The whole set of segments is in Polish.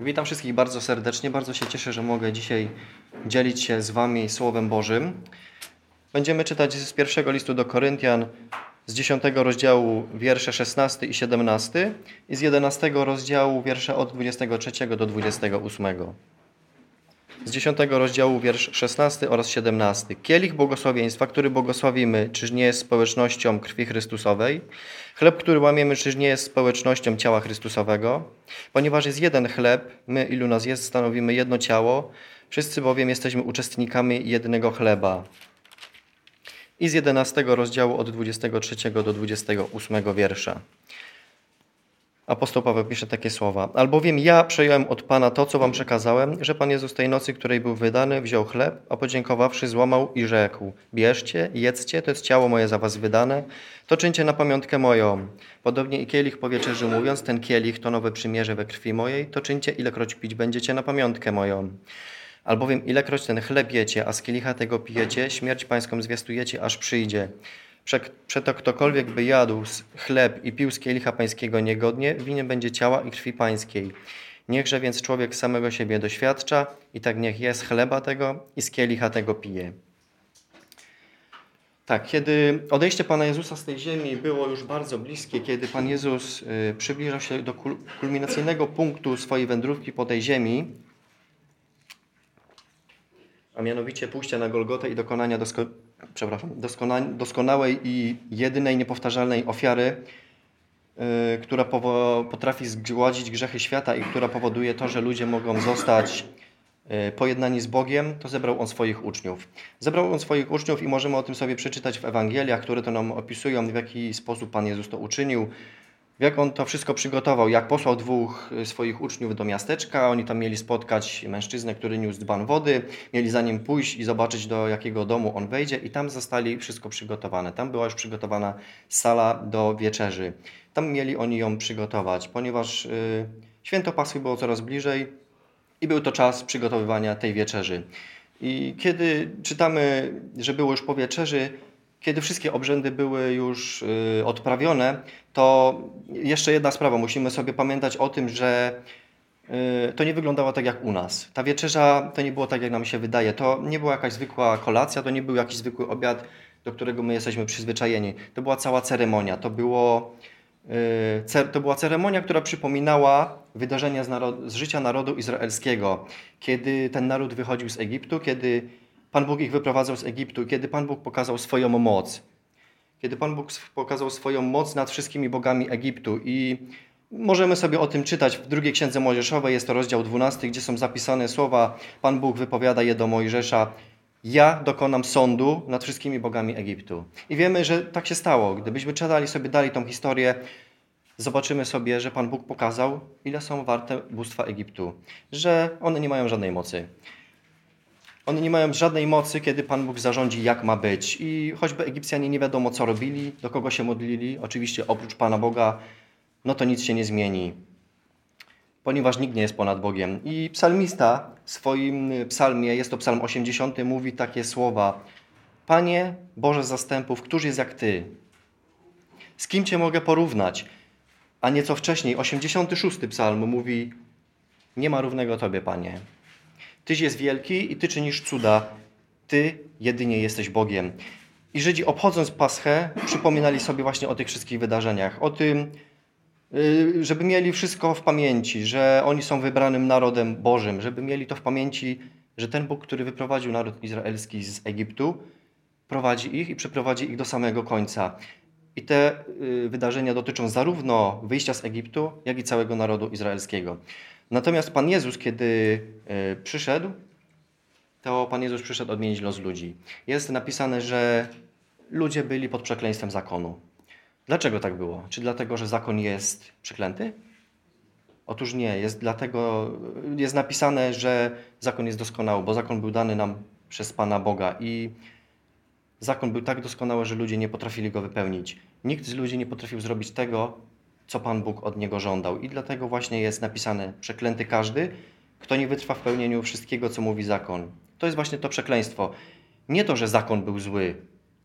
Witam wszystkich bardzo serdecznie. Bardzo się cieszę, że mogę dzisiaj dzielić się z Wami Słowem Bożym. Będziemy czytać z pierwszego listu do Koryntian, z 10 rozdziału wiersze 16 i 17 i z 11 rozdziału wiersze od 23 do 28. Z 10 rozdziału wiersz 16 oraz 17. Kielich błogosławieństwa, który błogosławimy, czyż nie jest społecznością krwi Chrystusowej? Chleb, który łamiemy, czyż nie jest społecznością ciała Chrystusowego? Ponieważ jest jeden chleb, my ilu nas jest, stanowimy jedno ciało, wszyscy bowiem jesteśmy uczestnikami jednego chleba. I z 11 rozdziału od 23 do 28 wiersza. Apostoł Paweł pisze takie słowa. Albowiem ja przejąłem od Pana to, co wam przekazałem, że Pan Jezus tej nocy, której był wydany, wziął chleb, a podziękowawszy złamał i rzekł. Bierzcie, jedzcie, to jest ciało moje za was wydane, to czyńcie na pamiątkę moją. Podobnie i kielich po wieczerzy mówiąc, ten kielich to nowe przymierze we krwi mojej, to czyńcie ilekroć pić będziecie na pamiątkę moją. Albowiem ilekroć ten chleb jecie, a z kielicha tego pijecie, śmierć pańską zwiastujecie, aż przyjdzie. Przeto ktokolwiek by jadł chleb i pił z kielicha pańskiego niegodnie, winien będzie ciała i krwi pańskiej. Niechże więc człowiek samego siebie doświadcza i tak niech jest chleba tego i z kielicha tego pije. Tak, kiedy odejście Pana Jezusa z tej ziemi było już bardzo bliskie, kiedy Pan Jezus y, przybliżał się do kulminacyjnego punktu swojej wędrówki po tej ziemi, a mianowicie pójścia na Golgotę i dokonania dosko przepraszam, doskona doskonałej i jedynej niepowtarzalnej ofiary, yy, która potrafi zgładzić grzechy świata i która powoduje to, że ludzie mogą zostać yy, pojednani z Bogiem, to zebrał On swoich uczniów. Zebrał On swoich uczniów i możemy o tym sobie przeczytać w Ewangeliach, które to nam opisują, w jaki sposób Pan Jezus to uczynił jak on to wszystko przygotował, jak posłał dwóch y, swoich uczniów do miasteczka, oni tam mieli spotkać mężczyznę, który niósł dzban wody, mieli za nim pójść i zobaczyć do jakiego domu on wejdzie i tam zostali wszystko przygotowane. Tam była już przygotowana sala do wieczerzy. Tam mieli oni ją przygotować, ponieważ y, święto Paschy było coraz bliżej i był to czas przygotowywania tej wieczerzy. I kiedy czytamy, że było już po wieczerzy, kiedy wszystkie obrzędy były już y, odprawione, to jeszcze jedna sprawa. Musimy sobie pamiętać o tym, że y, to nie wyglądało tak jak u nas. Ta wieczerza to nie było tak, jak nam się wydaje. To nie była jakaś zwykła kolacja, to nie był jakiś zwykły obiad, do którego my jesteśmy przyzwyczajeni. To była cała ceremonia. To, było, y, to była ceremonia, która przypominała wydarzenia z, z życia narodu izraelskiego. Kiedy ten naród wychodził z Egiptu, kiedy Pan Bóg ich wyprowadzał z Egiptu, kiedy Pan Bóg pokazał swoją moc. Kiedy Pan Bóg pokazał swoją moc nad wszystkimi bogami Egiptu i możemy sobie o tym czytać w drugiej księdze Mojżeszowej, jest to rozdział 12, gdzie są zapisane słowa, Pan Bóg wypowiada je do Mojżesza, ja dokonam sądu nad wszystkimi bogami Egiptu. I wiemy, że tak się stało. Gdybyśmy czytali sobie dalej tą historię, zobaczymy sobie, że Pan Bóg pokazał, ile są warte bóstwa Egiptu, że one nie mają żadnej mocy. One nie mają żadnej mocy, kiedy Pan Bóg zarządzi, jak ma być. I choćby Egipcjanie nie wiadomo, co robili, do kogo się modlili, oczywiście oprócz Pana Boga, no to nic się nie zmieni, ponieważ nikt nie jest ponad Bogiem. I psalmista w swoim psalmie, jest to psalm 80, mówi takie słowa: Panie Boże zastępów, któż jest jak Ty? Z kim Cię mogę porównać? A nieco wcześniej, 86 psalm mówi: Nie ma równego Tobie, Panie. Tyś jest wielki i Ty czynisz cuda. Ty jedynie jesteś Bogiem. I Żydzi obchodząc Paschę przypominali sobie właśnie o tych wszystkich wydarzeniach. O tym, y, żeby mieli wszystko w pamięci, że oni są wybranym narodem Bożym, żeby mieli to w pamięci, że ten Bóg, który wyprowadził naród izraelski z Egiptu, prowadzi ich i przeprowadzi ich do samego końca. I te y, wydarzenia dotyczą zarówno wyjścia z Egiptu, jak i całego narodu izraelskiego. Natomiast Pan Jezus, kiedy e, przyszedł, to Pan Jezus przyszedł odmienić los ludzi. Jest napisane, że ludzie byli pod przekleństwem zakonu. Dlaczego tak było? Czy dlatego, że zakon jest przeklęty? Otóż nie, jest dlatego, jest napisane, że zakon jest doskonały, bo zakon był dany nam przez Pana Boga i zakon był tak doskonały, że ludzie nie potrafili go wypełnić. Nikt z ludzi nie potrafił zrobić tego, co Pan Bóg od niego żądał. I dlatego właśnie jest napisane: Przeklęty każdy, kto nie wytrwa w pełnieniu wszystkiego, co mówi zakon. To jest właśnie to przekleństwo. Nie to, że zakon był zły,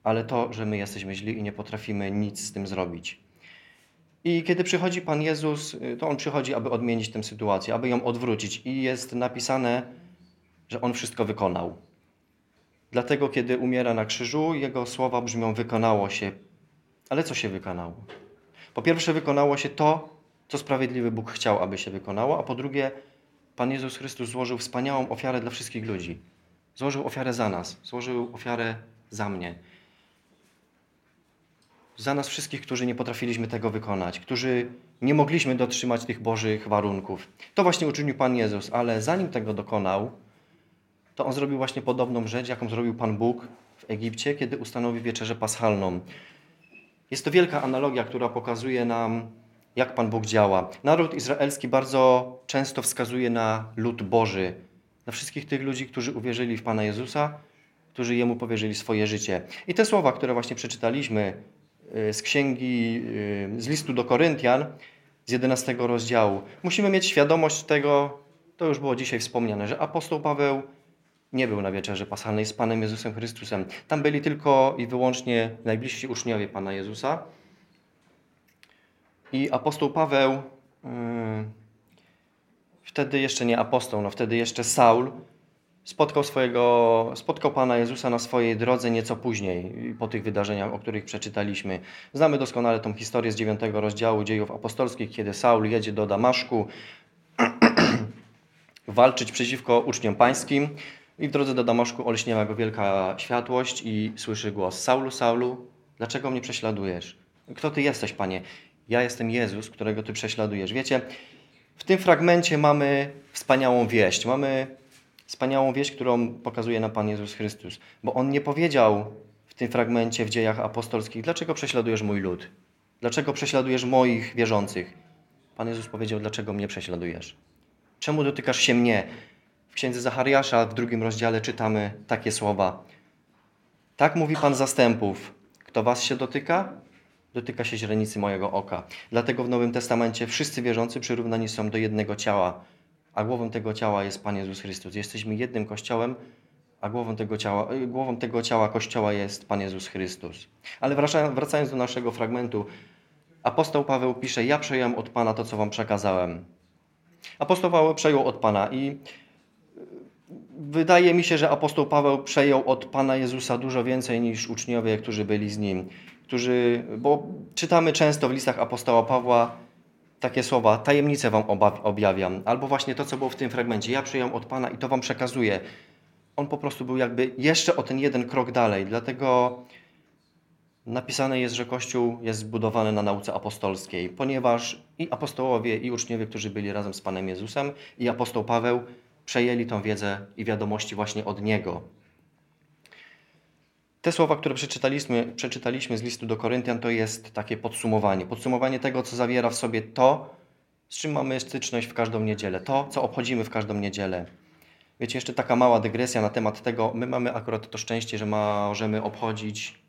ale to, że my jesteśmy źli i nie potrafimy nic z tym zrobić. I kiedy przychodzi Pan Jezus, y, to On przychodzi, aby odmienić tę sytuację, aby ją odwrócić. I jest napisane, że On wszystko wykonał. Dlatego, kiedy umiera na krzyżu, Jego słowa brzmią wykonało się. Ale co się wykonało? Po pierwsze, wykonało się to, co sprawiedliwy Bóg chciał, aby się wykonało, a po drugie, Pan Jezus Chrystus złożył wspaniałą ofiarę dla wszystkich ludzi. Złożył ofiarę za nas, złożył ofiarę za mnie. Za nas wszystkich, którzy nie potrafiliśmy tego wykonać, którzy nie mogliśmy dotrzymać tych Bożych warunków. To właśnie uczynił Pan Jezus, ale zanim tego dokonał, to On zrobił właśnie podobną rzecz, jaką zrobił Pan Bóg w Egipcie, kiedy ustanowił wieczerzę paschalną. Jest to wielka analogia, która pokazuje nam, jak Pan Bóg działa. Naród izraelski bardzo często wskazuje na lud Boży, na wszystkich tych ludzi, którzy uwierzyli w Pana Jezusa, którzy Jemu powierzyli swoje życie. I te słowa, które właśnie przeczytaliśmy y, z księgi, y, z listu do Koryntian, z 11 rozdziału, musimy mieć świadomość tego, to już było dzisiaj wspomniane, że apostoł Paweł nie był na wieczerzy paschalnej z Panem Jezusem Chrystusem. Tam byli tylko i wyłącznie najbliżsi uczniowie Pana Jezusa. I apostoł Paweł, yy, wtedy jeszcze nie apostoł, no wtedy jeszcze Saul, spotkał, swojego, spotkał Pana Jezusa na swojej drodze nieco później, po tych wydarzeniach, o których przeczytaliśmy. Znamy doskonale tą historię z dziewiątego rozdziału dziejów apostolskich, kiedy Saul jedzie do Damaszku walczyć przeciwko uczniom pańskim. I w drodze do Damaszku olśniała go wielka światłość i słyszy głos: Saulu, Saulu, dlaczego mnie prześladujesz? Kto ty jesteś, panie? Ja jestem Jezus, którego ty prześladujesz. Wiecie, w tym fragmencie mamy wspaniałą wieść. Mamy wspaniałą wieść, którą pokazuje nam Pan Jezus Chrystus. Bo On nie powiedział w tym fragmencie w dziejach apostolskich, dlaczego prześladujesz mój lud? Dlaczego prześladujesz moich wierzących? Pan Jezus powiedział, dlaczego mnie prześladujesz? Czemu dotykasz się mnie? Księdze Zachariasza w drugim rozdziale czytamy takie słowa. Tak mówi Pan zastępów. Kto was się dotyka? Dotyka się źrenicy mojego oka. Dlatego w Nowym Testamencie wszyscy wierzący przyrównani są do jednego ciała, a głową tego ciała jest Pan Jezus Chrystus. Jesteśmy jednym kościołem, a głową tego ciała, y, głową tego ciała kościoła jest Pan Jezus Chrystus. Ale wracając do naszego fragmentu, apostoł Paweł pisze: Ja przejąłem od Pana to, co wam przekazałem. Apostoł Paweł przejął od Pana i Wydaje mi się, że apostoł Paweł przejął od Pana Jezusa dużo więcej niż uczniowie, którzy byli z nim. Którzy, bo czytamy często w listach apostoła Pawła takie słowa, tajemnicę wam objawiam, albo właśnie to, co było w tym fragmencie. Ja przyjąłem od Pana i to wam przekazuję. On po prostu był jakby jeszcze o ten jeden krok dalej. Dlatego napisane jest, że Kościół jest zbudowany na nauce apostolskiej, ponieważ i apostołowie, i uczniowie, którzy byli razem z Panem Jezusem, i apostoł Paweł przejęli tą wiedzę i wiadomości właśnie od Niego. Te słowa, które przeczytaliśmy, przeczytaliśmy z listu do Koryntian, to jest takie podsumowanie. Podsumowanie tego, co zawiera w sobie to, z czym mamy styczność w każdą niedzielę, to, co obchodzimy w każdą niedzielę. Wiecie, jeszcze taka mała dygresja na temat tego. My mamy akurat to szczęście, że możemy obchodzić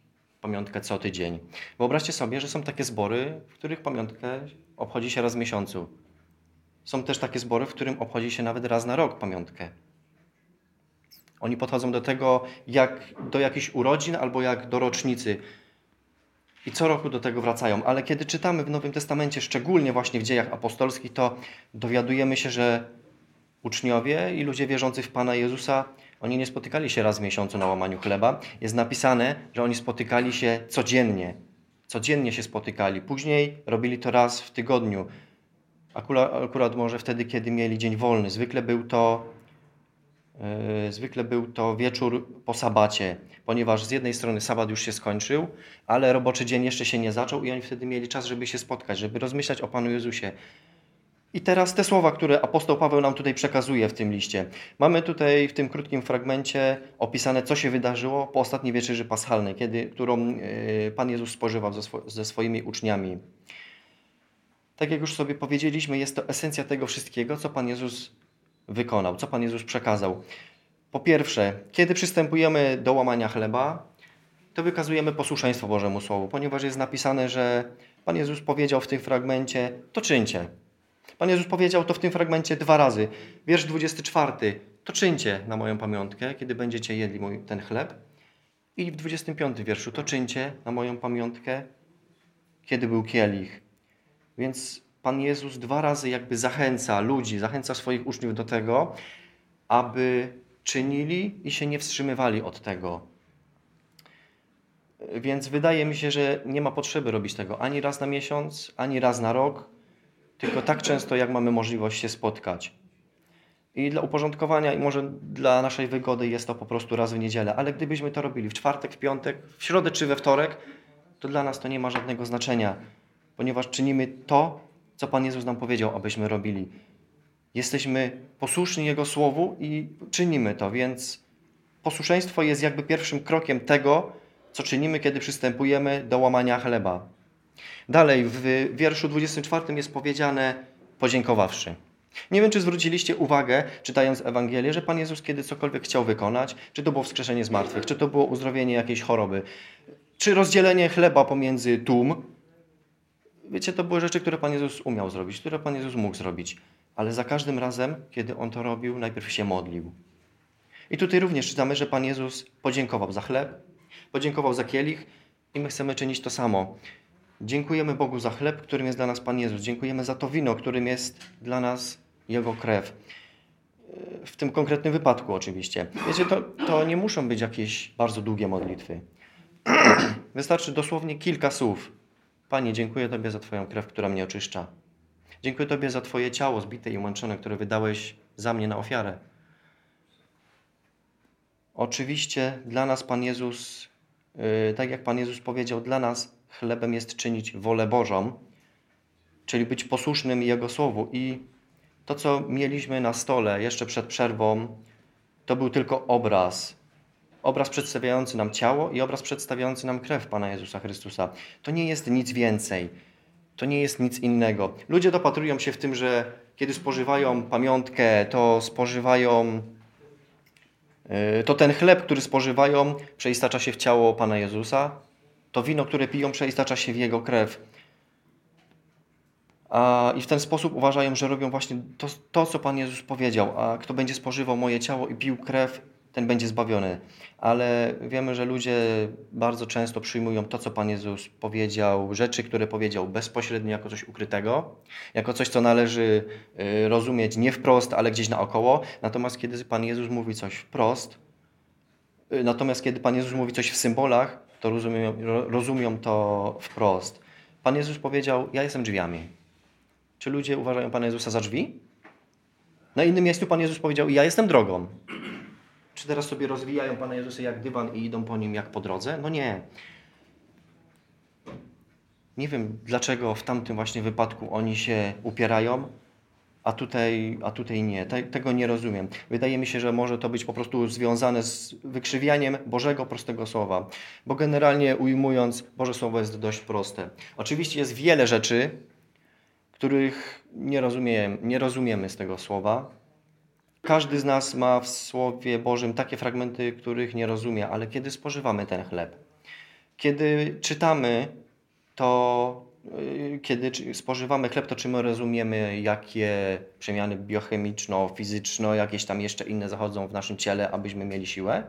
pamiątkę co tydzień. Wyobraźcie sobie, że są takie zbory, w których pamiątkę obchodzi się raz w miesiącu. Są też takie zbory, w którym obchodzi się nawet raz na rok pamiątkę. Oni podchodzą do tego jak do jakichś urodzin albo jak do rocznicy. I co roku do tego wracają. Ale kiedy czytamy w Nowym Testamencie, szczególnie właśnie w dziejach apostolskich, to dowiadujemy się, że uczniowie i ludzie wierzący w Pana Jezusa, oni nie spotykali się raz w miesiącu na łamaniu chleba. Jest napisane, że oni spotykali się codziennie. Codziennie się spotykali. Później robili to raz w tygodniu. Akurat, akurat może wtedy, kiedy mieli dzień wolny. Zwykle był to yy, zwykle był to wieczór po sabacie, ponieważ z jednej strony sabat już się skończył, ale roboczy dzień jeszcze się nie zaczął i oni wtedy mieli czas, żeby się spotkać, żeby rozmyślać o Panu Jezusie. I teraz te słowa, które apostoł Paweł nam tutaj przekazuje w tym liście. Mamy tutaj w tym krótkim fragmencie opisane, co się wydarzyło po ostatniej wieczerzy paschalnej, kiedy, którą yy, Pan Jezus spożywał ze swoimi uczniami. Tak jak już sobie powiedzieliśmy, jest to esencja tego wszystkiego, co Pan Jezus wykonał, co Pan Jezus przekazał. Po pierwsze, kiedy przystępujemy do łamania chleba, to wykazujemy posłuszeństwo Bożemu Słowu, ponieważ jest napisane, że Pan Jezus powiedział w tym fragmencie, to czyńcie. Pan Jezus powiedział to w tym fragmencie dwa razy. Wiersz 24, to czyńcie na moją pamiątkę, kiedy będziecie jedli mój, ten chleb. I w 25 wierszu, to czyńcie na moją pamiątkę, kiedy był kielich. Więc Pan Jezus dwa razy jakby zachęca ludzi, zachęca swoich uczniów do tego, aby czynili i się nie wstrzymywali od tego. Więc wydaje mi się, że nie ma potrzeby robić tego ani raz na miesiąc, ani raz na rok, tylko tak często, jak mamy możliwość się spotkać. I dla uporządkowania, i może dla naszej wygody jest to po prostu raz w niedzielę, ale gdybyśmy to robili w czwartek, w piątek, w środę czy we wtorek, to dla nas to nie ma żadnego znaczenia, ponieważ czynimy to, co Pan Jezus nam powiedział, abyśmy robili. Jesteśmy posłuszni Jego Słowu i czynimy to, więc posłuszeństwo jest jakby pierwszym krokiem tego, co czynimy, kiedy przystępujemy do łamania chleba. Dalej, w wierszu 24 jest powiedziane podziękowawszy. Nie wiem, czy zwróciliście uwagę, czytając Ewangelię, że Pan Jezus kiedy cokolwiek chciał wykonać, czy to było wskrzeszenie zmartwych, czy to było uzdrowienie jakiejś choroby, czy rozdzielenie chleba pomiędzy tłum. Wiecie, to były rzeczy, które Pan Jezus umiał zrobić, które Pan Jezus mógł zrobić. Ale za każdym razem, kiedy On to robił, najpierw się modlił. I tutaj również czytamy, że Pan Jezus podziękował za chleb, podziękował za kielich i my chcemy czynić to samo. Dziękujemy Bogu za chleb, którym jest dla nas Pan Jezus. Dziękujemy za to wino, którym jest dla nas Jego krew. W tym konkretnym wypadku oczywiście. Wiecie, to, to nie muszą być jakieś bardzo długie modlitwy. Wystarczy dosłownie kilka słów. Panie, dziękuję Tobie za Twoją krew, która mnie oczyszcza. Dziękuję Tobie za Twoje ciało zbite i umęczone, które wydałeś za mnie na ofiarę. Oczywiście dla nas Pan Jezus, yy, tak jak Pan Jezus powiedział, dla nas chlebem jest czynić wolę Bożą, czyli być posłusznym Jego Słowu. I to, co mieliśmy na stole jeszcze przed przerwą, to był tylko obraz. Obraz przedstawiający nam ciało i obraz przedstawiający nam krew Pana Jezusa Chrystusa. To nie jest nic więcej. To nie jest nic innego. Ludzie dopatrują się w tym, że kiedy spożywają pamiątkę, to spożywają y, to ten chleb, który spożywają, przeistacza się w ciało Pana Jezusa, to wino, które piją, przeistacza się w jego krew. A, I w ten sposób uważają, że robią właśnie to, to, co Pan Jezus powiedział. A kto będzie spożywał moje ciało i pił krew, ten będzie zbawiony. Ale wiemy, że ludzie bardzo często przyjmują to, co Pan Jezus powiedział, rzeczy, które powiedział bezpośrednio jako coś ukrytego, jako coś, co należy y, rozumieć nie wprost, ale gdzieś naokoło. Natomiast kiedy Pan Jezus mówi coś wprost, y, natomiast kiedy Pan Jezus mówi coś w symbolach, to rozumią, rozumią to wprost. Pan Jezus powiedział: Ja jestem drzwiami. Czy ludzie uważają Pana Jezusa za drzwi? Na innym miejscu Pan Jezus powiedział: Ja jestem drogą. Czy teraz sobie rozwijają Pana Jezusa jak dywan i idą po nim jak po drodze? No nie. Nie wiem, dlaczego w tamtym właśnie wypadku oni się upierają, a tutaj, a tutaj nie. Te, tego nie rozumiem. Wydaje mi się, że może to być po prostu związane z wykrzywianiem Bożego prostego słowa. Bo generalnie ujmując, Boże Słowo jest dość proste. Oczywiście jest wiele rzeczy, których nie, rozumiem, nie rozumiemy z tego słowa. Każdy z nas ma w Słowie Bożym takie fragmenty, których nie rozumie, ale kiedy spożywamy ten chleb, kiedy czytamy, to y, kiedy spożywamy chleb, to czy my rozumiemy, jakie przemiany biochemiczno-fizyczno, jakieś tam jeszcze inne zachodzą w naszym ciele, abyśmy mieli siłę?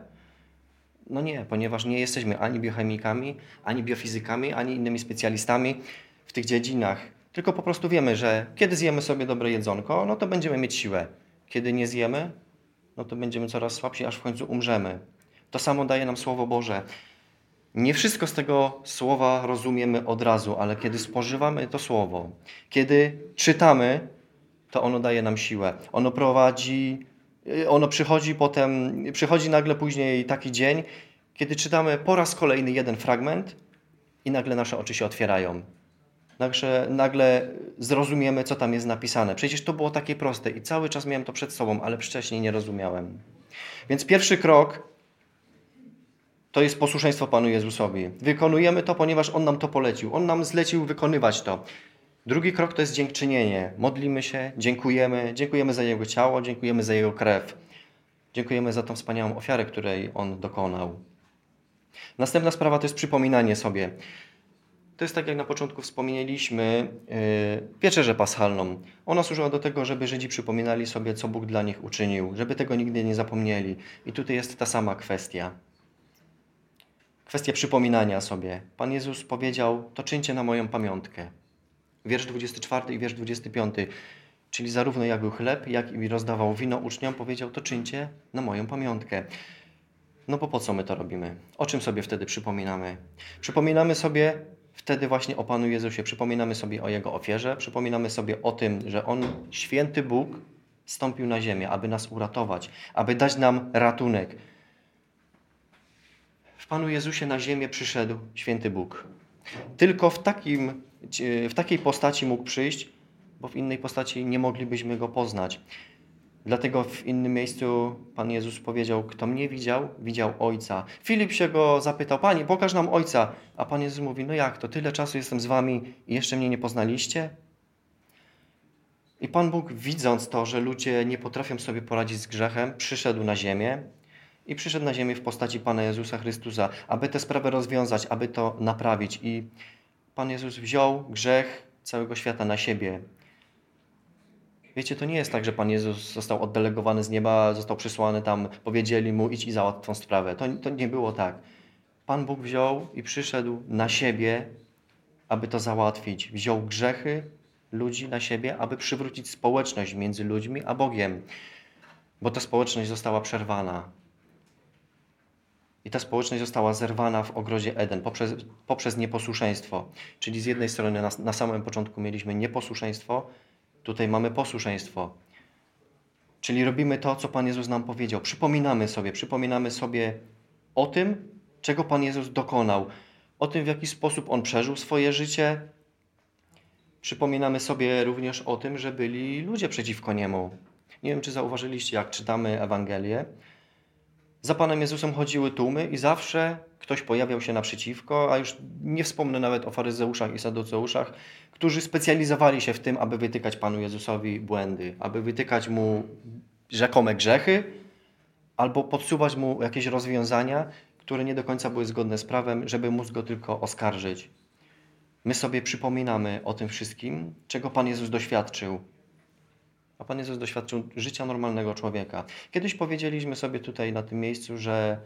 No nie, ponieważ nie jesteśmy ani biochemikami, ani biofizykami, ani innymi specjalistami w tych dziedzinach. Tylko po prostu wiemy, że kiedy zjemy sobie dobre jedzonko, no to będziemy mieć siłę. Kiedy nie zjemy, no to będziemy coraz słabsi, aż w końcu umrzemy. To samo daje nam Słowo Boże. Nie wszystko z tego słowa rozumiemy od razu, ale kiedy spożywamy to słowo, kiedy czytamy, to ono daje nam siłę. Ono prowadzi, y, ono przychodzi potem, przychodzi nagle później taki dzień, kiedy czytamy po raz kolejny jeden fragment i nagle nasze oczy się otwierają. Nagle, nagle zrozumiemy, co tam jest napisane. Przecież to było takie proste i cały czas miałem to przed sobą, ale wcześniej nie rozumiałem. Więc pierwszy krok to jest posłuszeństwo Panu Jezusowi. Wykonujemy to, ponieważ On nam to polecił. On nam zlecił wykonywać to. Drugi krok to jest dziękczynienie. Modlimy się, dziękujemy. Dziękujemy za Jego ciało, dziękujemy za Jego krew. Dziękujemy za tą wspaniałą ofiarę, której On dokonał. Następna sprawa to jest przypominanie sobie. To jest tak, jak na początku wspomnieliśmy, yy, wieczerzę paschalną. Ona służyła do tego, żeby Żydzi przypominali sobie, co Bóg dla nich uczynił, żeby tego nigdy nie zapomnieli. I tutaj jest ta sama kwestia kwestia przypominania sobie. Pan Jezus powiedział: To czyńcie na moją pamiątkę. wiersz 24 i wiersz 25. Czyli zarówno jak był chleb, jak i rozdawał wino uczniom, powiedział, to czyńcie na moją pamiątkę. No bo po co my to robimy? O czym sobie wtedy przypominamy? Przypominamy sobie wtedy właśnie o Panu Jezusie, przypominamy sobie o Jego ofierze, przypominamy sobie o tym, że On, święty Bóg, stąpił na ziemię, aby nas uratować, aby dać nam ratunek. W Panu Jezusie na ziemię przyszedł święty Bóg. Tylko w, takim, w takiej postaci mógł przyjść, bo w innej postaci nie moglibyśmy Go poznać. Dlatego w innym miejscu Pan Jezus powiedział, kto mnie widział, widział Ojca. Filip się go zapytał, Panie, pokaż nam Ojca. A Pan Jezus mówi, no jak to, tyle czasu jestem z wami i jeszcze mnie nie poznaliście? I Pan Bóg, widząc to, że ludzie nie potrafią sobie poradzić z grzechem, przyszedł na ziemię i przyszedł na ziemię w postaci Pana Jezusa Chrystusa, aby tę sprawę rozwiązać, aby to naprawić. I Pan Jezus wziął grzech całego świata na siebie. Wiecie, to nie jest tak, że Pan Jezus został oddelegowany z nieba, został przysłany tam, powiedzieli mu idź i załatw tą sprawę. To, to nie było tak. Pan Bóg wziął i przyszedł na siebie, aby to załatwić. Wziął grzechy ludzi na siebie, aby przywrócić społeczność między ludźmi a Bogiem, bo ta społeczność została przerwana. I ta społeczność została zerwana w ogrodzie Eden poprzez, poprzez nieposłuszeństwo. Czyli z jednej strony na, na samym początku mieliśmy nieposłuszeństwo, Tutaj mamy posłuszeństwo. Czyli robimy to, co Pan Jezus nam powiedział. Przypominamy sobie, przypominamy sobie o tym, czego Pan Jezus dokonał, o tym, w jaki sposób On przeżył swoje życie. Przypominamy sobie również o tym, że byli ludzie przeciwko Niemu. Nie wiem, czy zauważyliście, jak czytamy Ewangelię. Za Panem Jezusem chodziły tłumy i zawsze ktoś pojawiał się naprzeciwko, a już nie wspomnę nawet o faryzeuszach i saduceuszach, którzy specjalizowali się w tym, aby wytykać Panu Jezusowi błędy, aby wytykać Mu rzekome grzechy, albo podsuwać Mu jakieś rozwiązania, które nie do końca były zgodne z prawem, żeby móc Go tylko oskarżyć. My sobie przypominamy o tym wszystkim, czego Pan Jezus doświadczył. A Pan Jezus doświadczył życia normalnego człowieka. Kiedyś powiedzieliśmy sobie tutaj na tym miejscu, że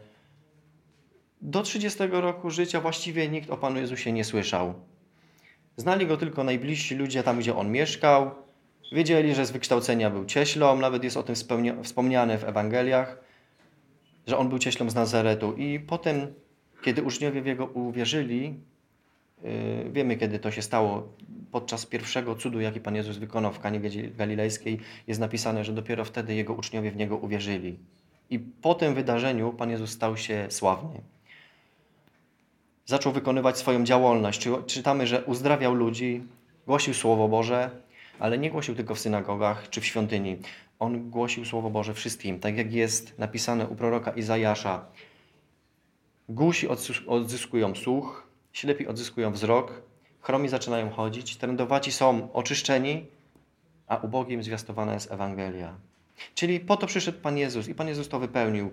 do 30 roku życia właściwie nikt o Panu Jezusie nie słyszał. Znali go tylko najbliżsi ludzie tam, gdzie on mieszkał. Wiedzieli, że z wykształcenia był cieślą, nawet jest o tym wspomniane w Ewangeliach, że on był cieślą z Nazaretu. I potem, kiedy uczniowie w jego uwierzyli, yy, wiemy kiedy to się stało, podczas pierwszego cudu, jaki Pan Jezus wykonał w Kanie Galilejskiej, jest napisane, że dopiero wtedy jego uczniowie w niego uwierzyli. I po tym wydarzeniu Pan Jezus stał się sławny zaczął wykonywać swoją działalność. Czytamy, że uzdrawiał ludzi, głosił Słowo Boże, ale nie głosił tylko w synagogach czy w świątyni. On głosił Słowo Boże wszystkim, tak jak jest napisane u proroka Izajasza. Głusi odzyskują słuch, ślepi odzyskują wzrok, chromi zaczynają chodzić, trędowaci są oczyszczeni, a ubogim zwiastowana jest Ewangelia. Czyli po to przyszedł Pan Jezus i Pan Jezus to wypełnił.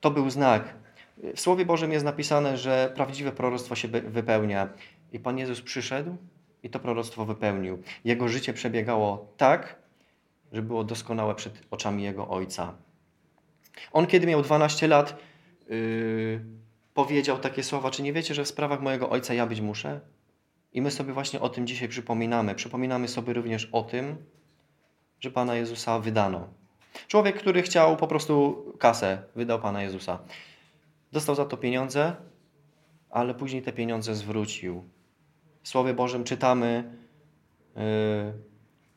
To był znak, w Słowie Bożym jest napisane, że prawdziwe proroctwo się wypełnia. I Pan Jezus przyszedł i to proroctwo wypełnił. Jego życie przebiegało tak, że było doskonałe przed oczami Jego Ojca. On, kiedy miał 12 lat, yy, powiedział takie słowa, czy nie wiecie, że w sprawach mojego Ojca ja być muszę? I my sobie właśnie o tym dzisiaj przypominamy. Przypominamy sobie również o tym, że Pana Jezusa wydano. Człowiek, który chciał po prostu kasę, wydał Pana Jezusa. Dostał za to pieniądze, ale później te pieniądze zwrócił. W Słowie Bożym czytamy, yy,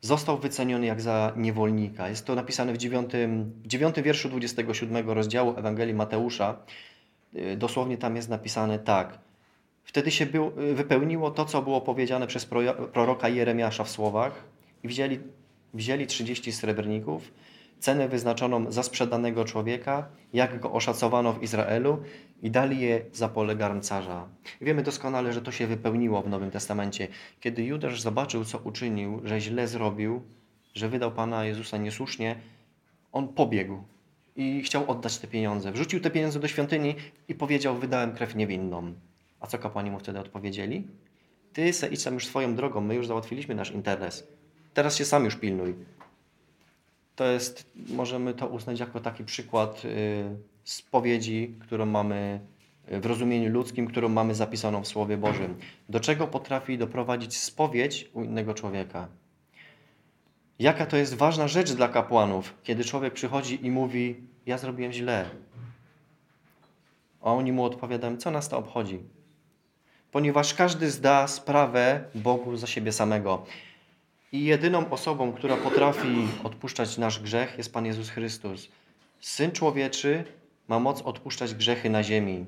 został wyceniony jak za niewolnika. Jest to napisane w 9, w 9 wierszu 27 rozdziału Ewangelii Mateusza. Yy, dosłownie tam jest napisane tak. Wtedy się był, wypełniło to, co było powiedziane przez proroka Jeremiasza w słowach. I wzięli, wzięli 30 srebrników cenę wyznaczoną za sprzedanego człowieka, jak go oszacowano w Izraelu i dali je za pole garncarza. Wiemy doskonale, że to się wypełniło w Nowym Testamencie. Kiedy Judasz zobaczył, co uczynił, że źle zrobił, że wydał Pana Jezusa niesłusznie, on pobiegł i chciał oddać te pieniądze. Wrzucił te pieniądze do świątyni i powiedział, wydałem krew niewinną. A co kapłani mu wtedy odpowiedzieli? Ty se idź sam już swoją drogą, my już załatwiliśmy nasz interes. Teraz się sam już pilnuj to jest, możemy to uznać jako taki przykład y, spowiedzi, którą mamy w rozumieniu ludzkim, którą mamy zapisaną w Słowie Bożym. Do czego potrafi doprowadzić spowiedź u innego człowieka? Jaka to jest ważna rzecz dla kapłanów, kiedy człowiek przychodzi i mówi: Ja zrobiłem źle. A oni mu odpowiadają: Co nas to obchodzi? Ponieważ każdy zda sprawę Bogu za siebie samego. I jedyną osobą, która potrafi odpuszczać nasz grzech, jest Pan Jezus Chrystus. Syn człowieczy ma moc odpuszczać grzechy na ziemi.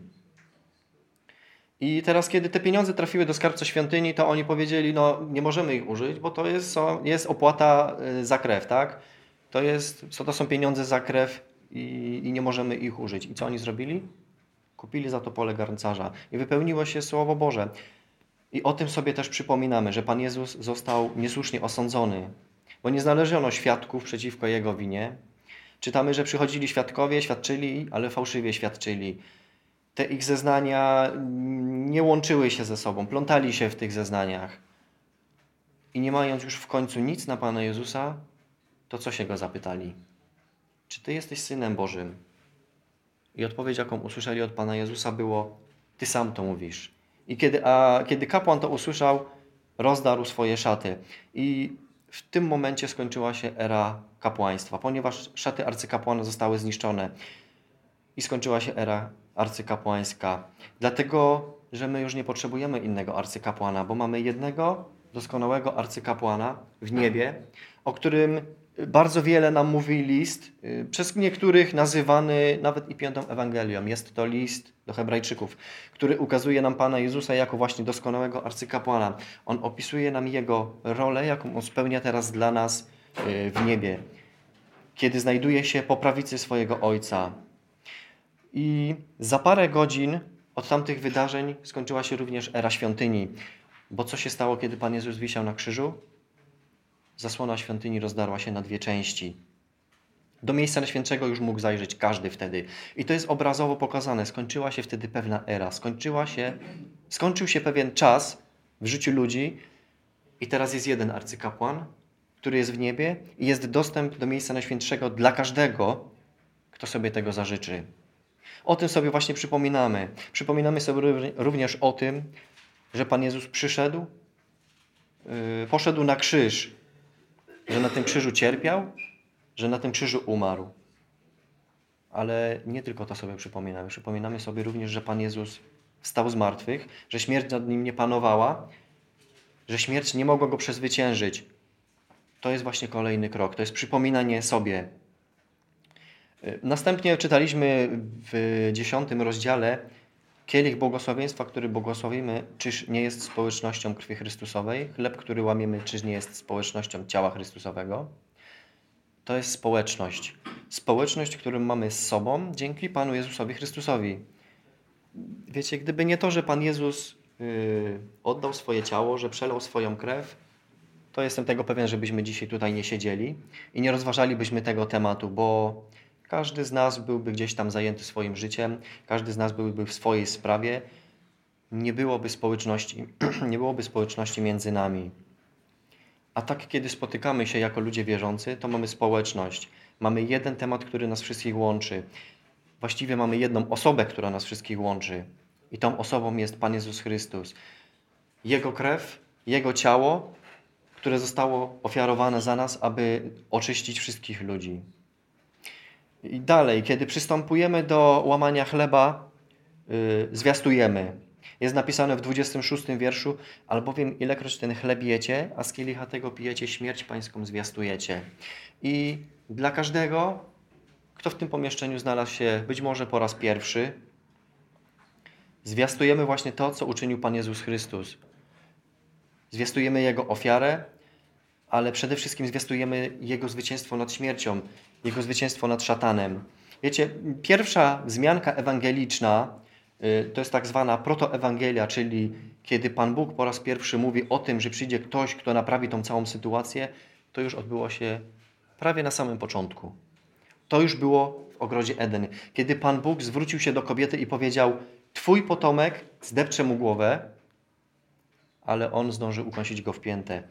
I teraz, kiedy te pieniądze trafiły do skarbca świątyni, to oni powiedzieli, no nie możemy ich użyć, bo to jest, jest opłata y, za krew, tak? To, jest, to są pieniądze za krew i, i nie możemy ich użyć. I co oni zrobili? Kupili za to pole garncarza. I wypełniło się Słowo Boże. I o tym sobie też przypominamy, że Pan Jezus został niesłusznie osądzony, bo nie znaleziono świadków przeciwko Jego winie. Czytamy, że przychodzili świadkowie, świadczyli, ale fałszywie świadczyli te ich zeznania nie łączyły się ze sobą, plątali się w tych zeznaniach. I nie mając już w końcu nic na Pana Jezusa, to co się go zapytali? Czy Ty jesteś Synem Bożym? I odpowiedź, jaką usłyszeli od Pana Jezusa, było: Ty sam to mówisz. I kiedy, a kiedy kapłan to usłyszał, rozdarł swoje szaty. I w tym momencie skończyła się era kapłaństwa, ponieważ szaty arcykapłana zostały zniszczone. I skończyła się era arcykapłańska. Dlatego, że my już nie potrzebujemy innego arcykapłana, bo mamy jednego doskonałego arcykapłana w niebie, o którym bardzo wiele nam mówi list, y, przez niektórych nazywany nawet i piątą Ewangelią. Jest to list do Hebrajczyków, który ukazuje nam Pana Jezusa jako właśnie doskonałego arcykapłana. On opisuje nam Jego rolę, jaką On spełnia teraz dla nas y, w niebie, kiedy znajduje się po prawicy swojego Ojca. I za parę godzin od tamtych wydarzeń skończyła się również era świątyni. Bo co się stało, kiedy Pan Jezus wisiał na krzyżu? Zasłona świątyni rozdarła się na dwie części. Do miejsca Najświętszego już mógł zajrzeć każdy wtedy. I to jest obrazowo pokazane. Skończyła się wtedy pewna era. Skończyła się, skończył się pewien czas w życiu ludzi i teraz jest jeden arcykapłan, który jest w niebie i jest dostęp do miejsca Najświętszego dla każdego, kto sobie tego zażyczy. O tym sobie właśnie przypominamy. Przypominamy sobie również o tym, że Pan Jezus przyszedł, yy, poszedł na krzyż, że na tym krzyżu cierpiał, że na tym krzyżu umarł. Ale nie tylko to sobie przypominamy. Przypominamy sobie również, że Pan Jezus wstał z martwych, że śmierć nad nim nie panowała, że śmierć nie mogła go przezwyciężyć. To jest właśnie kolejny krok. To jest przypominanie sobie Następnie czytaliśmy w dziesiątym rozdziale kielich błogosławieństwa, który błogosławimy, czyż nie jest społecznością krwi Chrystusowej? Chleb, który łamiemy, czyż nie jest społecznością ciała Chrystusowego? To jest społeczność. Społeczność, którą mamy z sobą dzięki Panu Jezusowi Chrystusowi. Wiecie, gdyby nie to, że Pan Jezus yy, oddał swoje ciało, że przelał swoją krew, to jestem tego pewien, żebyśmy dzisiaj tutaj nie siedzieli i nie rozważalibyśmy tego tematu, bo każdy z nas byłby gdzieś tam zajęty swoim życiem, każdy z nas byłby w swojej sprawie. Nie byłoby społeczności, nie byłoby społeczności między nami. A tak, kiedy spotykamy się jako ludzie wierzący, to mamy społeczność. Mamy jeden temat, który nas wszystkich łączy. Właściwie mamy jedną osobę, która nas wszystkich łączy. I tą osobą jest Pan Jezus Chrystus. Jego krew, Jego ciało, które zostało ofiarowane za nas, aby oczyścić wszystkich ludzi. I dalej, kiedy przystępujemy do łamania chleba, yy, zwiastujemy. Jest napisane w 26 wierszu, albowiem ilekroć ten chleb jecie, a z kielicha tego pijecie, śmierć pańską zwiastujecie. I dla każdego, kto w tym pomieszczeniu znalazł się być może po raz pierwszy, zwiastujemy właśnie to, co uczynił Pan Jezus Chrystus. Zwiastujemy Jego ofiarę, ale przede wszystkim zwiastujemy Jego zwycięstwo nad śmiercią, Jego zwycięstwo nad szatanem. Wiecie, pierwsza wzmianka ewangeliczna y, to jest tak zwana protoewangelia, czyli kiedy Pan Bóg po raz pierwszy mówi o tym, że przyjdzie ktoś, kto naprawi tą całą sytuację, to już odbyło się prawie na samym początku. To już było w ogrodzie Eden, kiedy Pan Bóg zwrócił się do kobiety i powiedział: Twój potomek zdepcze mu głowę, ale on zdąży ukąsić go w piętę.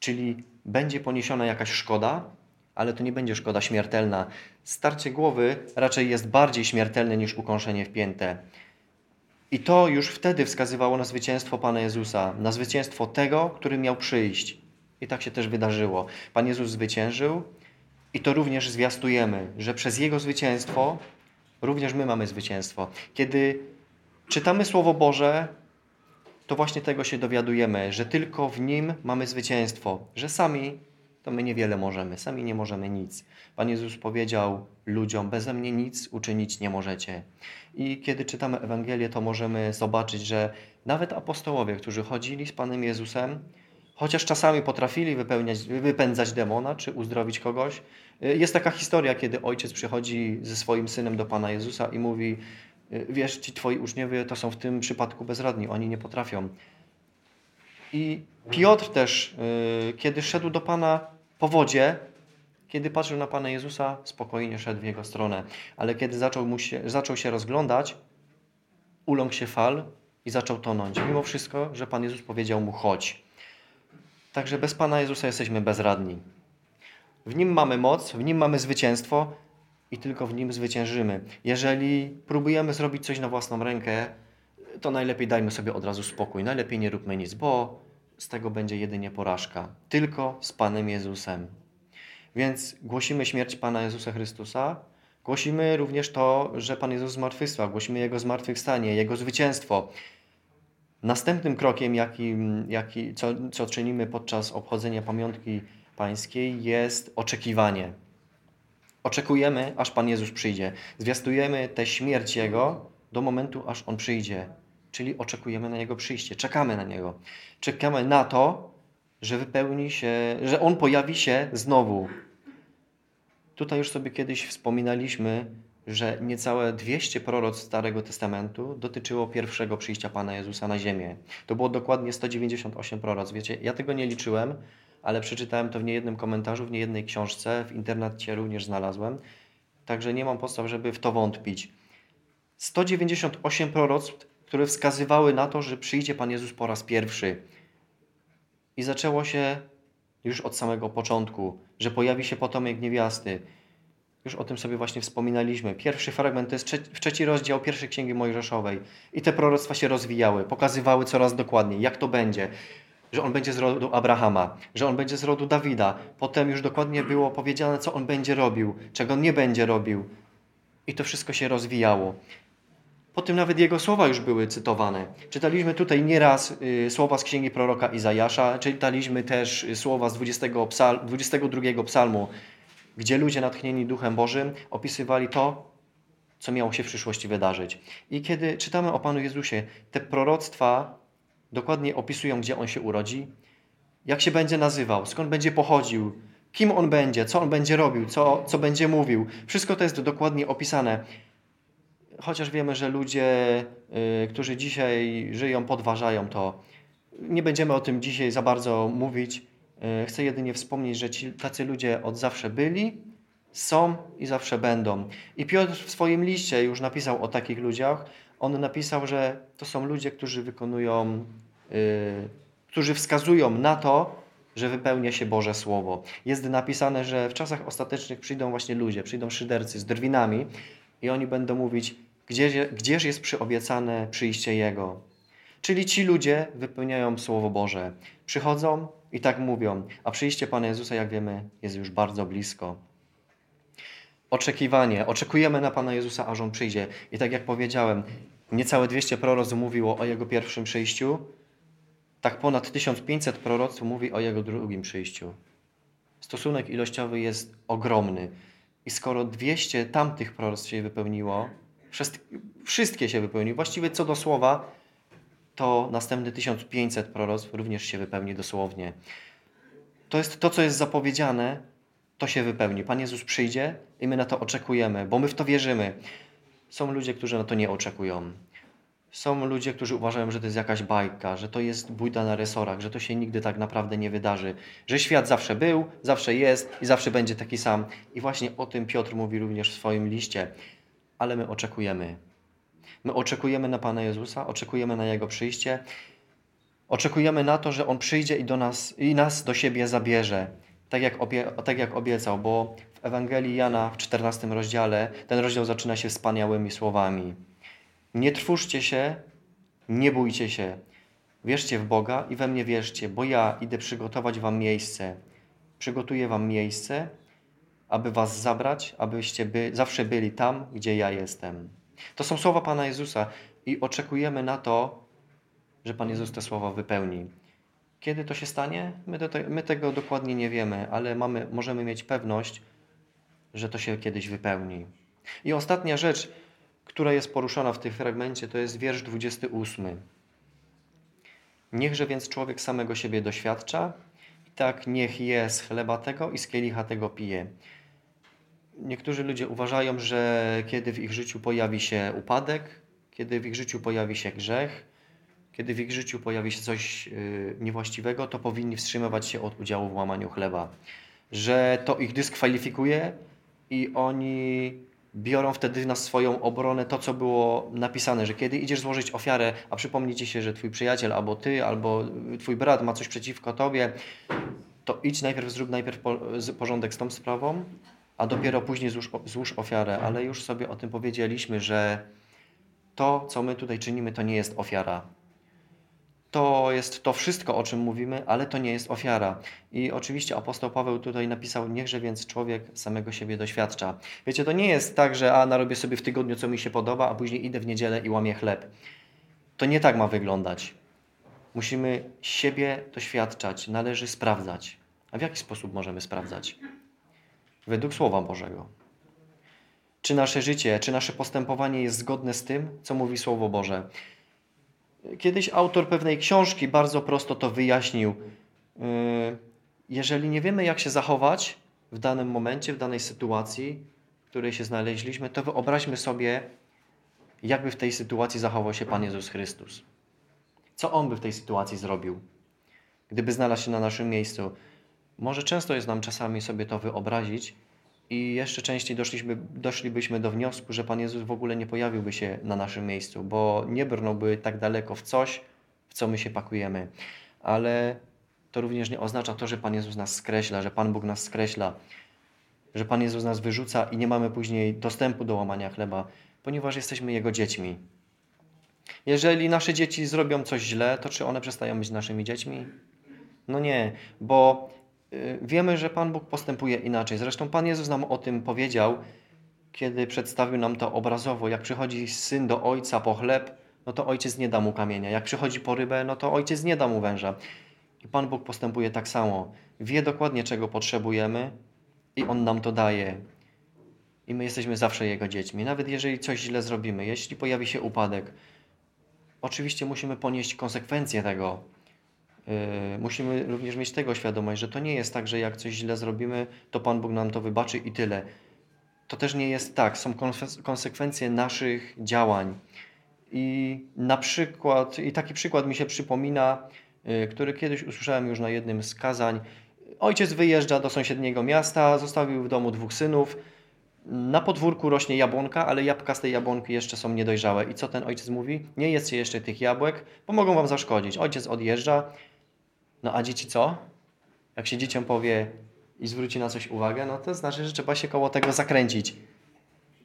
Czyli będzie poniesiona jakaś szkoda, ale to nie będzie szkoda śmiertelna. Starcie głowy raczej jest bardziej śmiertelne niż ukąszenie w. I to już wtedy wskazywało na zwycięstwo Pana Jezusa, na zwycięstwo tego, który miał przyjść. I tak się też wydarzyło. Pan Jezus zwyciężył i to również zwiastujemy, że przez Jego zwycięstwo również my mamy zwycięstwo. Kiedy czytamy Słowo Boże, to właśnie tego się dowiadujemy, że tylko w Nim mamy zwycięstwo, że sami to my niewiele możemy, sami nie możemy nic. Pan Jezus powiedział ludziom, beze mnie nic uczynić nie możecie. I kiedy czytamy Ewangelię, to możemy zobaczyć, że nawet apostołowie, którzy chodzili z Panem Jezusem, chociaż czasami potrafili wypełniać, wypędzać demona czy uzdrowić kogoś, jest taka historia, kiedy ojciec przychodzi ze swoim synem do Pana Jezusa i mówi, wiesz, ci twoi uczniowie to są w tym przypadku bezradni, oni nie potrafią. I Piotr też, y, kiedy szedł do Pana po wodzie, kiedy patrzył na Pana Jezusa, spokojnie szedł w Jego stronę. Ale kiedy zaczął, mu się, zaczął się rozglądać, uląkł się fal i zaczął tonąć. Mimo wszystko, że Pan Jezus powiedział mu chodź. Także bez Pana Jezusa jesteśmy bezradni. W Nim mamy moc, w Nim mamy zwycięstwo i tylko w Nim zwyciężymy. Jeżeli próbujemy zrobić coś na własną rękę, to najlepiej dajmy sobie od razu spokój. Najlepiej nie róbmy nic, bo z tego będzie jedynie porażka. Tylko z Panem Jezusem. Więc głosimy śmierć Pana Jezusa Chrystusa, głosimy również to, że Pan Jezus zmartwychwstał, głosimy Jego zmartwychwstanie, Jego zwycięstwo. Następnym krokiem, jaki, jaki, co, co czynimy podczas obchodzenia pamiątki pańskiej, jest oczekiwanie. Oczekujemy, aż Pan Jezus przyjdzie. Zwiastujemy tę śmierć Jego do momentu, aż On przyjdzie. Czyli oczekujemy na Jego przyjście, czekamy na Niego. Czekamy na to, że wypełni się, że On pojawi się znowu. Tutaj już sobie kiedyś wspominaliśmy, że niecałe 200 proroc Starego Testamentu dotyczyło pierwszego przyjścia Pana Jezusa na ziemię. To było dokładnie 198 proroc. Wiecie, ja tego nie liczyłem, ale przeczytałem to w niejednym komentarzu, w niejednej książce, w internecie również znalazłem. Także nie mam podstaw, żeby w to wątpić. 198 proroctw, które wskazywały na to, że przyjdzie Pan Jezus po raz pierwszy. I zaczęło się już od samego początku, że pojawi się potomek niewiasty. Już o tym sobie właśnie wspominaliśmy. Pierwszy fragment to jest trzeci, trzeci rozdział pierwszej Księgi Mojżeszowej. I te proroctwa się rozwijały, pokazywały coraz dokładniej, jak to będzie. Że on będzie z rodu Abrahama, że on będzie z rodu Dawida. Potem już dokładnie było powiedziane, co on będzie robił, czego nie będzie robił. I to wszystko się rozwijało. Potem nawet jego słowa już były cytowane. Czytaliśmy tutaj nieraz y, słowa z księgi proroka Izajasza, czytaliśmy też y, słowa z 20 psal 22 psalmu, gdzie ludzie natchnieni Duchem Bożym opisywali to, co miało się w przyszłości wydarzyć. I kiedy czytamy o Panu Jezusie, te proroctwa dokładnie opisują, gdzie On się urodzi, jak się będzie nazywał, skąd będzie pochodził, kim On będzie, co On będzie robił, co, co będzie mówił. Wszystko to jest dokładnie opisane chociaż wiemy, że ludzie, y, którzy dzisiaj żyją, podważają to. Nie będziemy o tym dzisiaj za bardzo mówić. Y, chcę jedynie wspomnieć, że ci, tacy ludzie od zawsze byli, są i zawsze będą. I Piotr w swoim liście już napisał o takich ludziach. On napisał, że to są ludzie, którzy wykonują, yy, którzy wskazują na to, że wypełnia się Boże Słowo. Jest napisane, że w czasach ostatecznych przyjdą właśnie ludzie, przyjdą szydercy z drwinami i oni będą mówić, gdzie, gdzież jest przyobiecane przyjście Jego. Czyli ci ludzie wypełniają Słowo Boże. Przychodzą i tak mówią, a przyjście Pana Jezusa, jak wiemy, jest już bardzo blisko. Oczekiwanie. Oczekujemy na Pana Jezusa, aż On przyjdzie. I tak jak powiedziałem, niecałe 200 proroc mówiło o Jego pierwszym przyjściu, tak ponad 1500 proroctw mówi o Jego drugim przyjściu. Stosunek ilościowy jest ogromny. I skoro 200 tamtych proroctw się wypełniło, Wszystkie się wypełni. Właściwie co do słowa, to następny 1500 proroctw również się wypełni dosłownie. To jest to, co jest zapowiedziane, to się wypełni. Pan Jezus przyjdzie i my na to oczekujemy, bo my w to wierzymy. Są ludzie, którzy na to nie oczekują. Są ludzie, którzy uważają, że to jest jakaś bajka, że to jest bójda na resorach, że to się nigdy tak naprawdę nie wydarzy, że świat zawsze był, zawsze jest i zawsze będzie taki sam. I właśnie o tym Piotr mówi również w swoim liście ale my oczekujemy. My oczekujemy na Pana Jezusa, oczekujemy na Jego przyjście, oczekujemy na to, że On przyjdzie i, do nas, i nas do siebie zabierze, tak jak, obie, tak jak obiecał, bo w Ewangelii Jana w 14 rozdziale ten rozdział zaczyna się wspaniałymi słowami. Nie trwóżcie się Nie bójcie się. Wierzcie w Boga i we mnie wierzcie, bo ja idę przygotować wam miejsce. Przygotuję wam miejsce, aby was zabrać, abyście by, zawsze byli tam, gdzie ja jestem. To są słowa Pana Jezusa i oczekujemy na to, że Pan Jezus te słowa wypełni. Kiedy to się stanie? My, te, my tego dokładnie nie wiemy, ale mamy, możemy mieć pewność, że to się kiedyś wypełni. I ostatnia rzecz, która jest poruszona w tym fragmencie, to jest wiersz 28. Niechże więc człowiek samego siebie doświadcza, i tak niech je z chleba tego i z kielicha tego pije. Niektórzy ludzie uważają, że kiedy w ich życiu pojawi się upadek, kiedy w ich życiu pojawi się grzech, kiedy w ich życiu pojawi się coś y, niewłaściwego, to powinni wstrzymywać się od udziału w łamaniu chleba. Że to ich dyskwalifikuje i oni biorą wtedy na swoją obronę to, co było napisane, że kiedy idziesz złożyć ofiarę, a przypomni ci się, że twój przyjaciel albo ty, albo twój brat ma coś przeciwko tobie, to idź najpierw, zrób najpierw porządek z tą sprawą, a dopiero później złóż, złóż ofiarę. Ale już sobie o tym powiedzieliśmy, że to, co my tutaj czynimy, to nie jest ofiara to jest to wszystko, o czym mówimy, ale to nie jest ofiara. I oczywiście apostoł Paweł tutaj napisał, niechże więc człowiek samego siebie doświadcza. Wiecie, to nie jest tak, że a narobię sobie w tygodniu, co mi się podoba, a później idę w niedzielę i łamię chleb. To nie tak ma wyglądać. Musimy siebie doświadczać, należy sprawdzać. A w jaki sposób możemy sprawdzać? Według Słowa Bożego. Czy nasze życie, czy nasze postępowanie jest zgodne z tym, co mówi Słowo Boże? Kiedyś autor pewnej książki bardzo prosto to wyjaśnił. Y, jeżeli nie wiemy, jak się zachować w danym momencie, w danej sytuacji, w której się znaleźliśmy, to wyobraźmy sobie, jakby w tej sytuacji zachował się Pan Jezus Chrystus. Co On by w tej sytuacji zrobił, gdyby znalazł się na naszym miejscu? Może często jest nam czasami sobie to wyobrazić, i jeszcze częściej doszliśmy, doszlibyśmy do wniosku, że Pan Jezus w ogóle nie pojawiłby się na naszym miejscu, bo nie brnąłby tak daleko w coś, w co my się pakujemy. Ale to również nie oznacza to, że Pan Jezus nas skreśla, że Pan Bóg nas skreśla, że Pan Jezus nas wyrzuca i nie mamy później dostępu do łamania chleba, ponieważ jesteśmy Jego dziećmi. Jeżeli nasze dzieci zrobią coś źle, to czy one przestają być naszymi dziećmi? No nie, bo wiemy, że Pan Bóg postępuje inaczej. Zresztą Pan Jezus nam o tym powiedział, kiedy przedstawił nam to obrazowo. Jak przychodzi syn do ojca po chleb, no to ojciec nie da mu kamienia. Jak przychodzi po rybę, no to ojciec nie da mu węża. I Pan Bóg postępuje tak samo. Wie dokładnie, czego potrzebujemy i On nam to daje. I my jesteśmy zawsze Jego dziećmi. Nawet jeżeli coś źle zrobimy, jeśli pojawi się upadek, oczywiście musimy ponieść konsekwencje tego musimy również mieć tego świadomość, że to nie jest tak, że jak coś źle zrobimy, to Pan Bóg nam to wybaczy i tyle. To też nie jest tak. Są konsekwencje naszych działań. I na przykład, i taki przykład mi się przypomina, yy, który kiedyś usłyszałem już na jednym z kazań. Ojciec wyjeżdża do sąsiedniego miasta, zostawił w domu dwóch synów. Na podwórku rośnie jabłonka, ale jabłka z tej jabłonki jeszcze są niedojrzałe. I co ten ojciec mówi? Nie jedzcie jeszcze tych jabłek, bo mogą wam zaszkodzić. Ojciec odjeżdża, no a dzieci co? Jak się dzieciom powie i zwróci na coś uwagę, no to znaczy, że trzeba się koło tego zakręcić.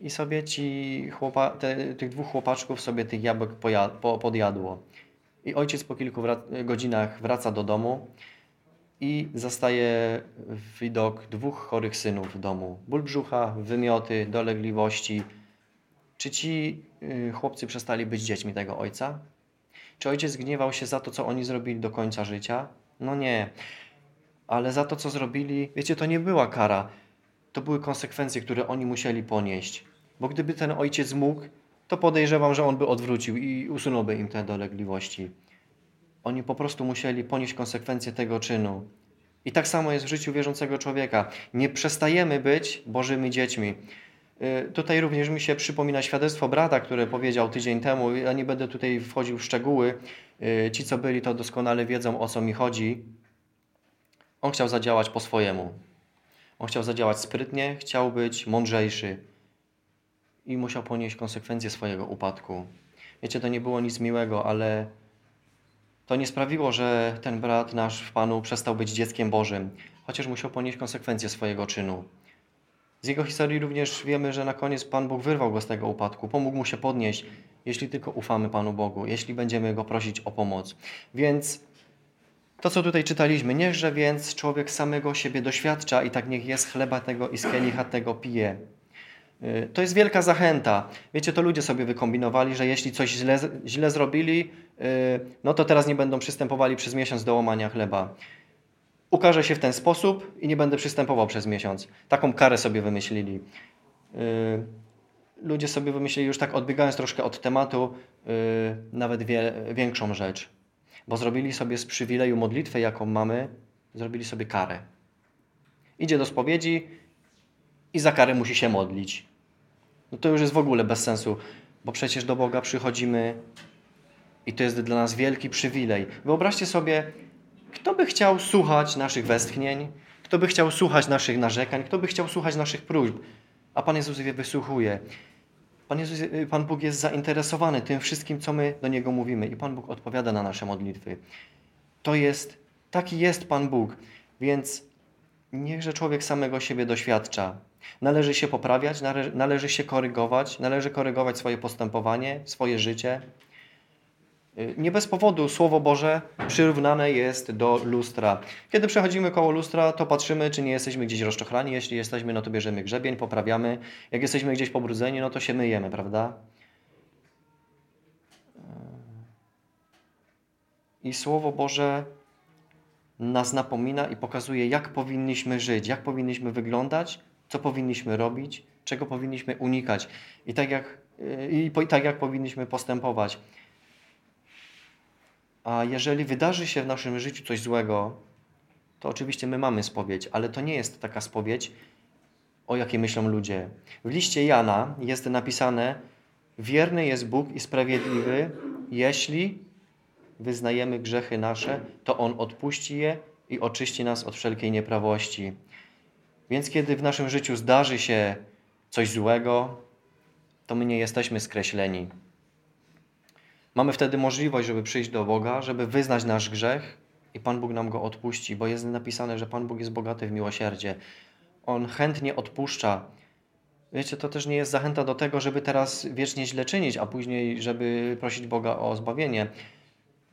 I sobie ci chłopa, te, tych dwóch chłopaczków sobie tych jabłek po, podjadło. I ojciec po kilku wra- godzinach wraca do domu i zastaje widok dwóch chorych synów w domu. Ból brzucha, wymioty, dolegliwości. Czy ci y, chłopcy przestali być dziećmi tego ojca? Czy ojciec gniewał się za to, co oni zrobili do końca życia? No nie. Ale za to, co zrobili, wiecie, to nie była kara. To były konsekwencje, które oni musieli ponieść. Bo gdyby ten ojciec mógł, to podejrzewam, że on by odwrócił i usunąłby im te dolegliwości. Oni po prostu musieli ponieść konsekwencje tego czynu. I tak samo jest w życiu wierzącego człowieka. Nie przestajemy być Bożymi dziećmi. Y, tutaj również mi się przypomina świadectwo brata, które powiedział tydzień temu. Ja nie będę tutaj wchodził w szczegóły. Y, ci, co byli, to doskonale wiedzą, o co mi chodzi. On chciał zadziałać po swojemu. On chciał zadziałać sprytnie, chciał być mądrzejszy i musiał ponieść konsekwencje swojego upadku. Wiecie, to nie było nic miłego, ale to nie sprawiło, że ten brat nasz w Panu przestał być dzieckiem Bożym, chociaż musiał ponieść konsekwencje swojego czynu. Z jego historii również wiemy, że na koniec Pan Bóg wyrwał go z tego upadku, pomógł mu się podnieść, jeśli tylko ufamy Panu Bogu, jeśli będziemy go prosić o pomoc. Więc to, co tutaj czytaliśmy, niechże więc człowiek samego siebie doświadcza i tak niech jest chleba tego i z kielicha tego pije. Y, to jest wielka zachęta. Wiecie, to ludzie sobie wykombinowali, że jeśli coś źle, źle zrobili, y, no to teraz nie będą przystępowali przez miesiąc do łamania chleba. Ukażę się w ten sposób i nie będę przystępował przez miesiąc. Taką karę sobie wymyślili. Y, ludzie sobie wymyślili, już tak odbiegając troszkę od tematu, nawet wie, większą rzecz. Bo zrobili sobie z przywileju modlitwy, jaką mamy, zrobili sobie karę. Idzie do spowiedzi i za karę musi się modlić no to już jest w ogóle bez sensu, bo przecież do Boga przychodzimy i to jest dla nas wielki przywilej. Wyobraźcie sobie, kto by chciał słuchać naszych westchnień, kto by chciał słuchać naszych narzekań, kto by chciał słuchać naszych próśb, a Pan Jezus je wysłuchuje. Pan, Jezus, Pan Bóg jest zainteresowany tym wszystkim, co my do Niego mówimy i Pan Bóg odpowiada na nasze modlitwy. To jest, taki jest Pan Bóg, więc niechże człowiek samego siebie doświadcza. Należy się poprawiać, należy się korygować, należy korygować swoje postępowanie, swoje życie. Nie bez powodu Słowo Boże przyrównane jest do lustra. Kiedy przechodzimy koło lustra, to patrzymy, czy nie jesteśmy gdzieś rozczochrani. Jeśli jesteśmy, no to bierzemy grzebień, poprawiamy. Jak jesteśmy gdzieś pobrudzeni, no to się myjemy, prawda? I Słowo Boże nas napomina i pokazuje, jak powinniśmy żyć, jak powinniśmy wyglądać, co powinniśmy robić, czego powinniśmy unikać i tak jak, i tak jak powinniśmy postępować. A jeżeli wydarzy się w naszym życiu coś złego, to oczywiście my mamy spowiedź, ale to nie jest taka spowiedź, o jakiej myślą ludzie. W liście Jana jest napisane: Wierny jest Bóg i sprawiedliwy, jeśli wyznajemy grzechy nasze, to On odpuści je i oczyści nas od wszelkiej nieprawości. Więc kiedy w naszym życiu zdarzy się coś złego, to my nie jesteśmy skreśleni. Mamy wtedy możliwość, żeby przyjść do Boga, żeby wyznać nasz grzech i Pan Bóg nam go odpuści, bo jest napisane, że Pan Bóg jest bogaty w miłosierdzie. On chętnie odpuszcza. Wiecie, to też nie jest zachęta do tego, żeby teraz wiecznie źle czynić, a później, żeby prosić Boga o zbawienie.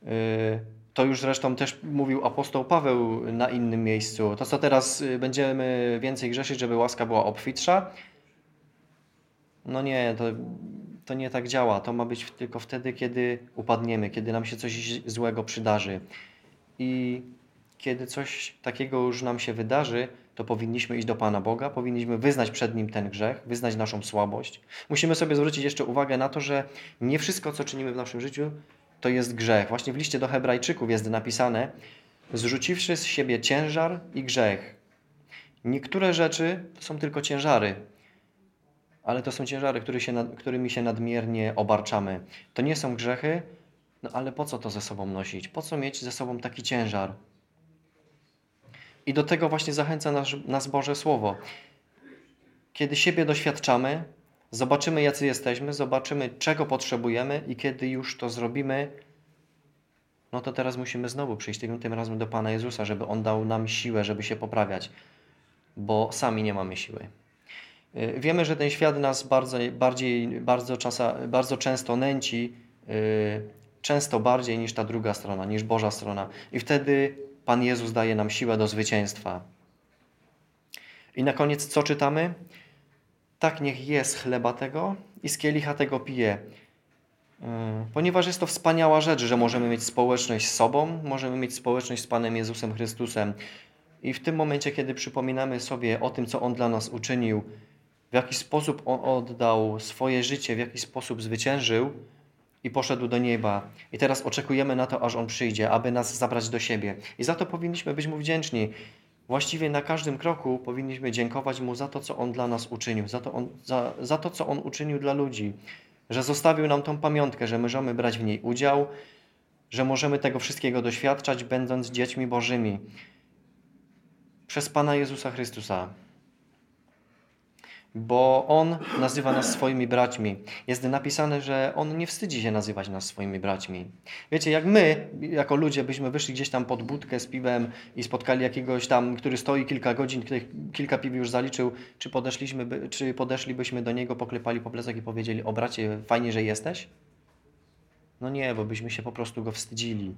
Yy, to już zresztą też mówił apostoł Paweł na innym miejscu. To, co teraz y, będziemy więcej grzeszyć, żeby łaska była obfitsza, no nie, to, to nie tak działa. To ma być tylko wtedy, kiedy upadniemy, kiedy nam się coś złego przydarzy. I kiedy coś takiego już nam się wydarzy, to powinniśmy iść do Pana Boga, powinniśmy wyznać przed Nim ten grzech, wyznać naszą słabość. Musimy sobie zwrócić jeszcze uwagę na to, że nie wszystko, co czynimy w naszym życiu, to jest grzech. Właśnie w liście do Hebrajczyków jest napisane: zrzuciwszy z siebie ciężar i grzech. Niektóre rzeczy to są tylko ciężary, ale to są ciężary, który się, którymi się nadmiernie obarczamy. To nie są grzechy, no ale po co to ze sobą nosić? Po co mieć ze sobą taki ciężar? I do tego właśnie zachęca nas, nas Boże Słowo. Kiedy siebie doświadczamy, Zobaczymy, jacy jesteśmy, zobaczymy, czego potrzebujemy, i kiedy już to zrobimy, no to teraz musimy znowu przyjść tym, tym razem do Pana Jezusa, żeby On dał nam siłę, żeby się poprawiać, bo sami nie mamy siły. Y, wiemy, że ten świat nas bardzo, bardziej, bardzo, czasa, bardzo często nęci, y, często bardziej niż ta druga strona, niż Boża strona. I wtedy Pan Jezus daje nam siłę do zwycięstwa. I na koniec co czytamy? tak niech jest chleba tego i z kielicha tego pije. E, ponieważ jest to wspaniała rzecz, że możemy mieć społeczność z sobą, możemy mieć społeczność z Panem Jezusem Chrystusem. I w tym momencie, kiedy przypominamy sobie o tym, co On dla nas uczynił, w jaki sposób On oddał swoje życie, w jaki sposób zwyciężył i poszedł do nieba. I teraz oczekujemy na to, aż On przyjdzie, aby nas zabrać do siebie. I za to powinniśmy być Mu wdzięczni. Właściwie na każdym kroku powinniśmy dziękować Mu za to, co On dla nas uczynił, za to, on, za, za to, co On uczynił dla ludzi, że zostawił nam tą pamiątkę, że możemy brać w niej udział, że możemy tego wszystkiego doświadczać, będąc dziećmi Bożymi przez Pana Jezusa Chrystusa. Bo On nazywa nas swoimi braćmi. Jest napisane, że On nie wstydzi się nazywać nas swoimi braćmi. Wiecie, jak my, jako ludzie, byśmy wyszli gdzieś tam pod budkę z piwem i spotkali jakiegoś tam, który stoi kilka godzin, kilka piw już zaliczył, czy, podeszliśmy, czy podeszlibyśmy do niego, poklepali po plecach i powiedzieli, o bracie, fajnie, że jesteś? No nie, bo byśmy się po prostu go wstydzili.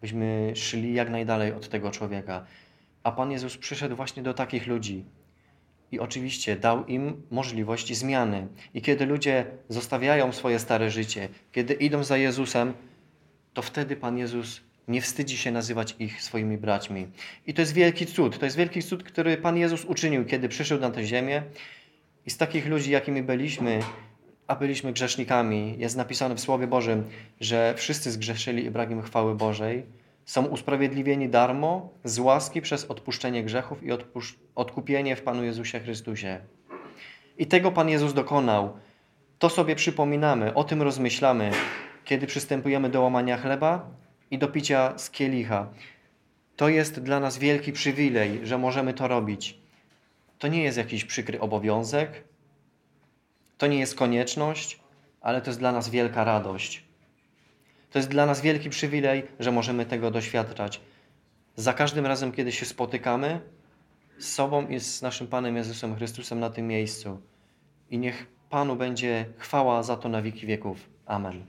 Byśmy szli jak najdalej od tego człowieka. A Pan Jezus przyszedł właśnie do takich ludzi. I oczywiście dał im możliwość zmiany. I kiedy ludzie zostawiają swoje stare życie, kiedy idą za Jezusem, to wtedy Pan Jezus nie wstydzi się nazywać ich swoimi braćmi. I to jest wielki cud. To jest wielki cud, który Pan Jezus uczynił, kiedy przyszedł na tę ziemię. I z takich ludzi, jakimi byliśmy, a byliśmy grzesznikami, jest napisane w Słowie Bożym, że wszyscy zgrzeszyli i brak im chwały Bożej, są usprawiedliwieni darmo z łaski przez odpuszczenie grzechów i odkupienie w Panu Jezusie Chrystusie. I tego Pan Jezus dokonał. To sobie przypominamy, o tym rozmyślamy, kiedy przystępujemy do łamania chleba i do picia z kielicha. To jest dla nas wielki przywilej, że możemy to robić. To nie jest jakiś przykry obowiązek, to nie jest konieczność, ale to jest dla nas wielka radość. To jest dla nas wielki przywilej, że możemy tego doświadczać. Za każdym razem, kiedy się spotykamy z sobą i z naszym Panem Jezusem Chrystusem na tym miejscu. I niech Panu będzie chwała za to na wieki wieków. Amen.